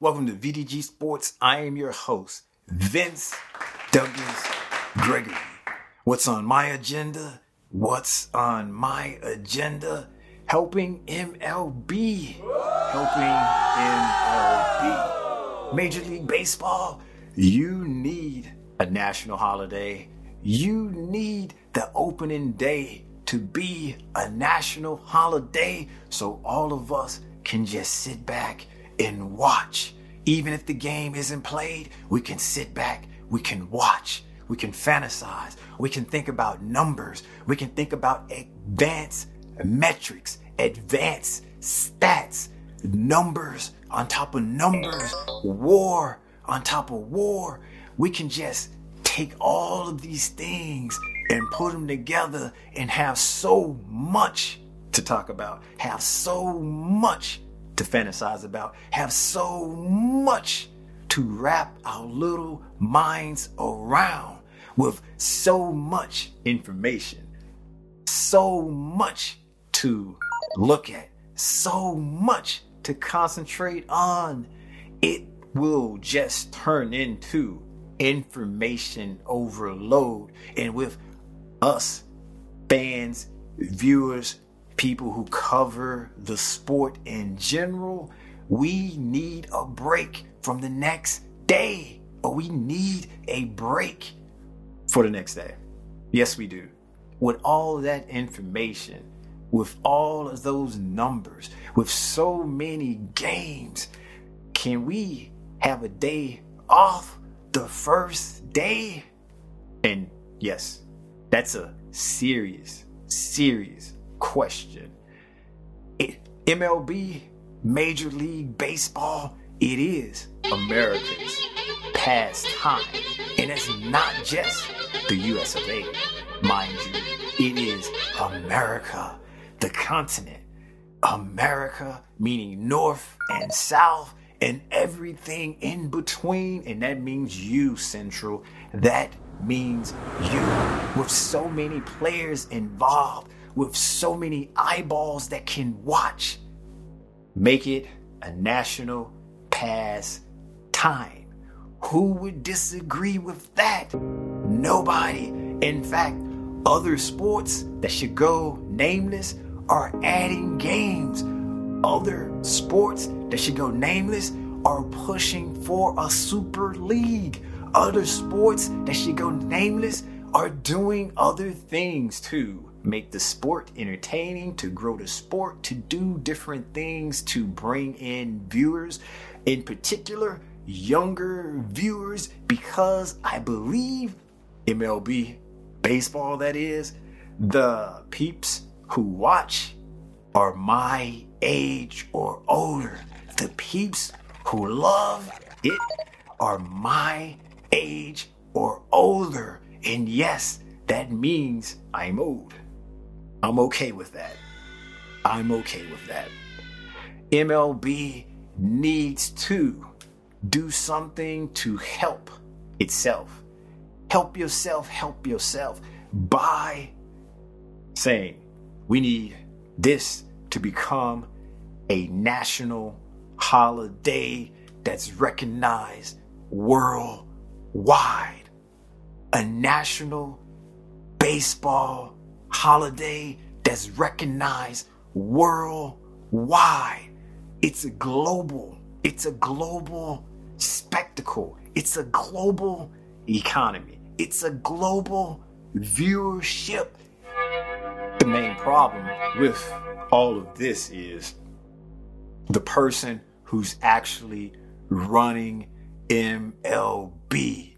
Welcome to VDG Sports. I am your host, Vince Douglas Gregory. What's on my agenda? What's on my agenda? Helping MLB. Helping MLB. Major League Baseball, you need a national holiday. You need the opening day to be a national holiday so all of us can just sit back and watch. Even if the game isn't played, we can sit back, we can watch, we can fantasize, we can think about numbers, we can think about advanced metrics, advanced stats, numbers on top of numbers, war on top of war. We can just take all of these things and put them together and have so much to talk about, have so much to fantasize about, have so much to wrap our little minds around with so much information, so much to look at, so much to concentrate on. It will just turn into information overload. And with us, fans, viewers, people who cover the sport in general, we need a break from the next day, or we need a break for the next day. Yes, we do. With all that information, with all of those numbers, with so many games, can we have a day off the first day? And yes, that's a serious, serious question. It, MLB, Major League Baseball, it is America's pastime. And it's not just the US of A, mind you. It is America, the continent. America, meaning North and South and everything in between. And that means you, Central. That means you. With so many players involved, with so many eyeballs that can watch. Make it a national pastime. Who would disagree with that? Nobody. In fact, other sports that should go nameless are adding games. Other sports that should go nameless are pushing for a super league. Other sports that should go nameless are doing other things too make the sport entertaining, to grow the sport, to do different things to bring in viewers, in particular, younger viewers, because I believe MLB baseball, that is, the peeps who watch are my age or older. The peeps who love it are my age or older. And yes, that means I'm old. I'm okay with that. I'm okay with that. MLB needs to do something to help itself. Help yourself, help yourself by saying we need this to become a national holiday that's recognized worldwide. A national baseball holiday that's recognized worldwide. It's a global, it's a global spectacle. It's a global economy. It's a global viewership. The main problem with all of this is the person who's actually running MLB.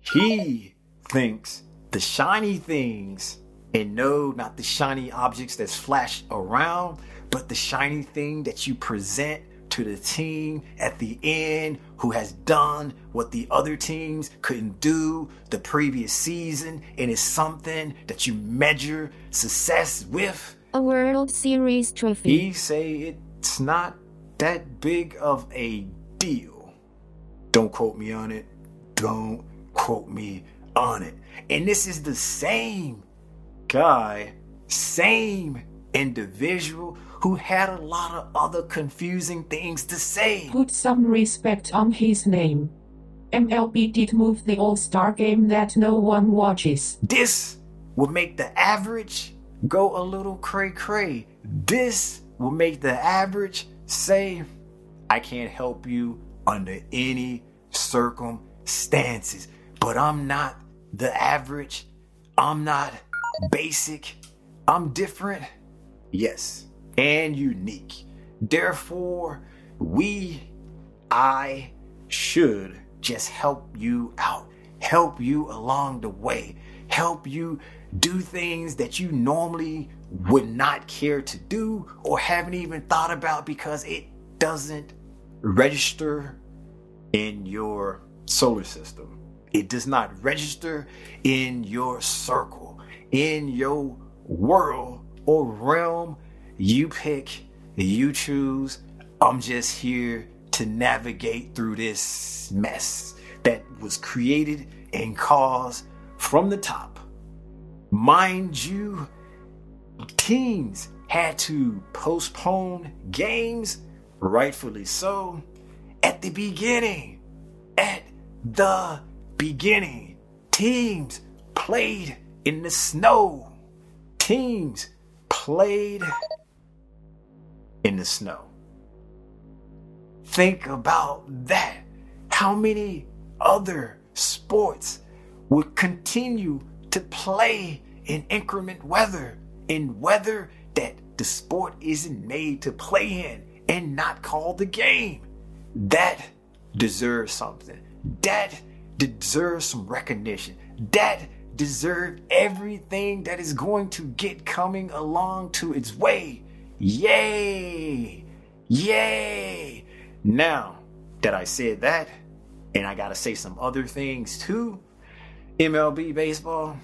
He thinks the shiny things and no, not the shiny objects that's flash around, but the shiny thing that you present to the team at the end who has done what the other teams couldn't do the previous season and is something that you measure success with. A World Series trophy. He say it's not that big of a deal. Don't quote me on it. Don't quote me on it. And this is the same guy, same individual who had a lot of other confusing things to say. Put some respect on his name. MLB did move the All Star game that no one watches. This will make the average go a little cray cray. This will make the average say, I can't help you under any circumstances. But I'm not the average. I'm not basic. I'm different. Yes, and unique. Therefore, we, I, should just help you out, help you along the way, help you do things that you normally would not care to do or haven't even thought about because it doesn't register in your solar system. It does not register in your circle, in your world or realm. You pick, you choose. I'm just here to navigate through this mess that was created and caused from the top. Mind you, teams had to postpone games, rightfully so, at the beginning. At the beginning, teams played in the snow. Teams played in the snow. Think about that. How many other sports would continue to play in increment weather, in weather that the sport isn't made to play in and not call the game? That deserves something. That deserves some recognition. That deserves everything that is going to get coming along to its way. Yay! Yay! Now that I said that, and I gotta say some other things too, MLB baseball,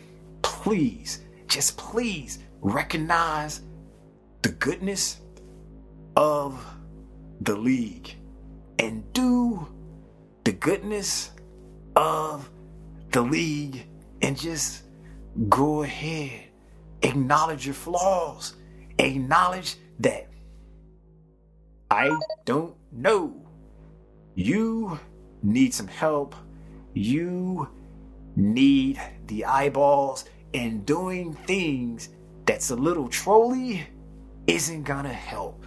please, just please recognize the goodness of the league and do the goodness of the league and just go ahead, acknowledge your flaws, acknowledge that I don't know. You need some help. You need the eyeballs, and doing things that's a little trolly isn't gonna help.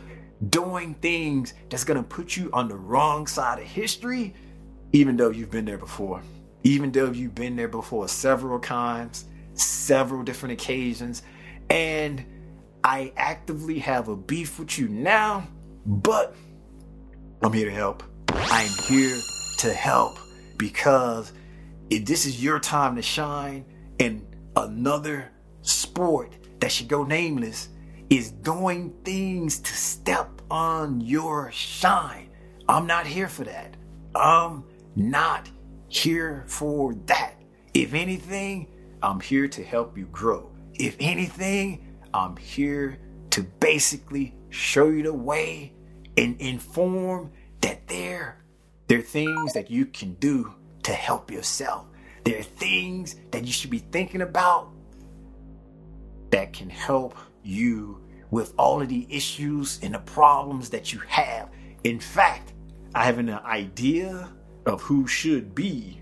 Doing things that's gonna put you on the wrong side of history, even though you've been there before, even though you've been there before several times, several different occasions, and I actively have a beef with you now, but I'm here to help. I'm here to help because if this is your time to shine and another sport that should go nameless is doing things to step on your shine. I'm not here for that. I'm not here for that. If anything, I'm here to help you grow. If anything, I'm here to basically show you the way and inform that there, there are things that you can do to help yourself. There are things that you should be thinking about that can help you with all of the issues and the problems that you have. In fact, I have an idea of who should be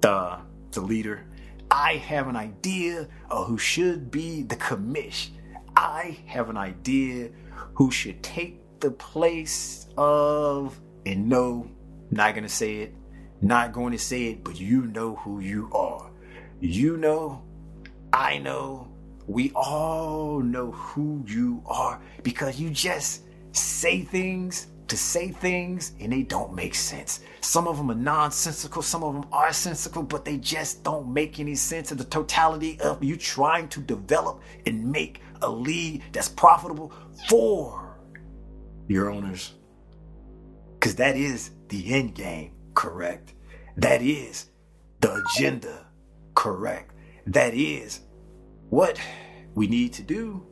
the, the leader. I have an idea of who should be the commish. I have an idea who should take the place of, and no, not gonna say it, not going to say it, but you know who you are. You know, I know, we all know who you are because you just say things to say things and they don't make sense. Some of them are nonsensical, some of them are sensical, but they just don't make any sense in the totality of you trying to develop and make a league that's profitable for your owners. Because that is the end game, correct? That is the agenda, correct? That is what we need to do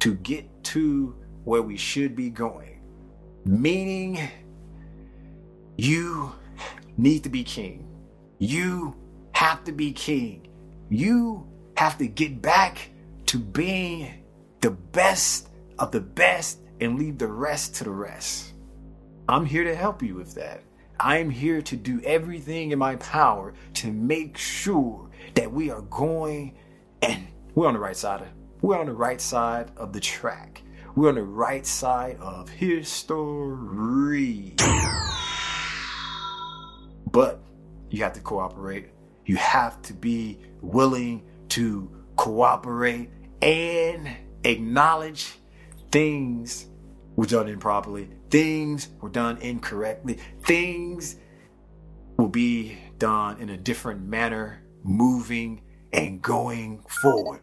to get to where we should be going. Meaning, you need to be king. You have to be king. You have to get back to being the best of the best and leave the rest to the rest. I'm here to help you with that. I'm here to do everything in my power to make sure that we are going and we're on the right side of we're on the right side of the track. We're on the right side of history. But you have to cooperate. You have to be willing to cooperate and acknowledge things were done improperly, things were done incorrectly, things will be done in a different manner, moving and going forward.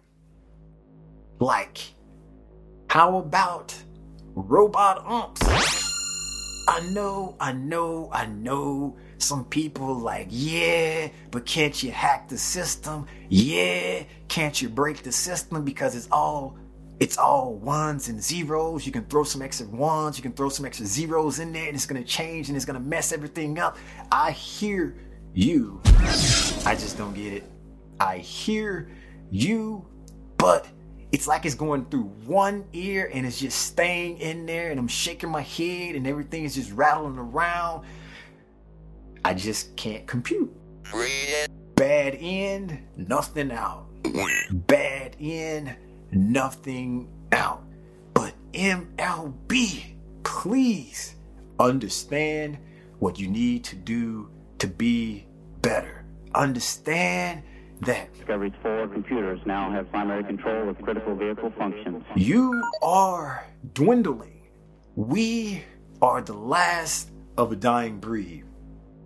Like, how about robot umps? I know, I know, I know some people like, yeah, but can't you hack the system? Yeah, can't you break the system because it's all it's all ones and zeros. You can throw some extra ones, you can throw some extra zeros in there, and it's gonna change and it's gonna mess everything up. I hear you. I just don't get it. I hear you, but it's like it's going through one ear and it's just staying in there, and I'm shaking my head and everything is just rattling around. I just can't compute. Bad end, nothing out. Bad in, nothing out. But MLB, please understand what you need to do to be better. Understand that Discovery's four computers now have primary control of critical vehicle functions. you are dwindling. We are the last of a dying breed.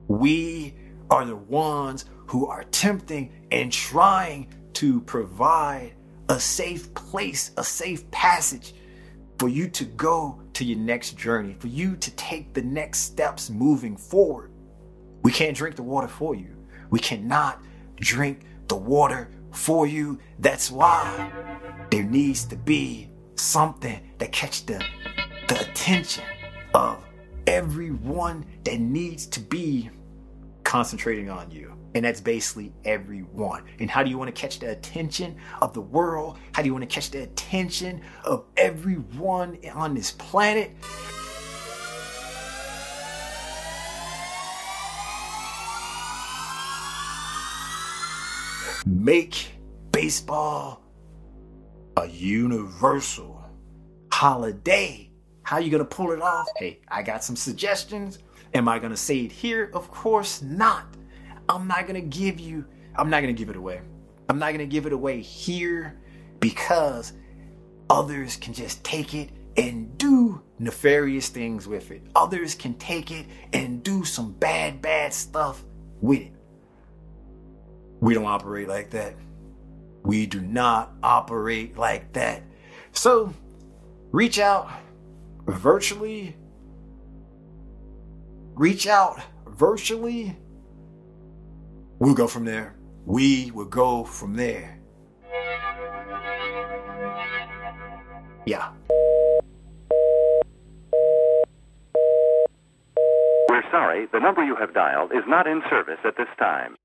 We are the ones who are tempting and trying to provide a safe place, a safe passage for you to go to your next journey, for you to take the next steps moving forward. We can't drink the water for you. We cannot drink the water for you. That's why there needs to be something that catch the, the attention of everyone that needs to be concentrating on you. And that's basically everyone. And how do you want to catch the attention of the world? How do you want to catch the attention of everyone on this planet? Make baseball a universal holiday. How you gonna pull it off? Hey, I got some suggestions. Am I gonna say it here? Of course not. I'm not gonna give you, I'm not gonna give it away. I'm not gonna give it away here because others can just take it and do nefarious things with it. Others can take it and do some bad, bad stuff with it. We don't operate like that. We do not operate like that. So reach out virtually. Reach out virtually. We'll go from there. We will go from there. Yeah. We're sorry, the number you have dialed is not in service at this time.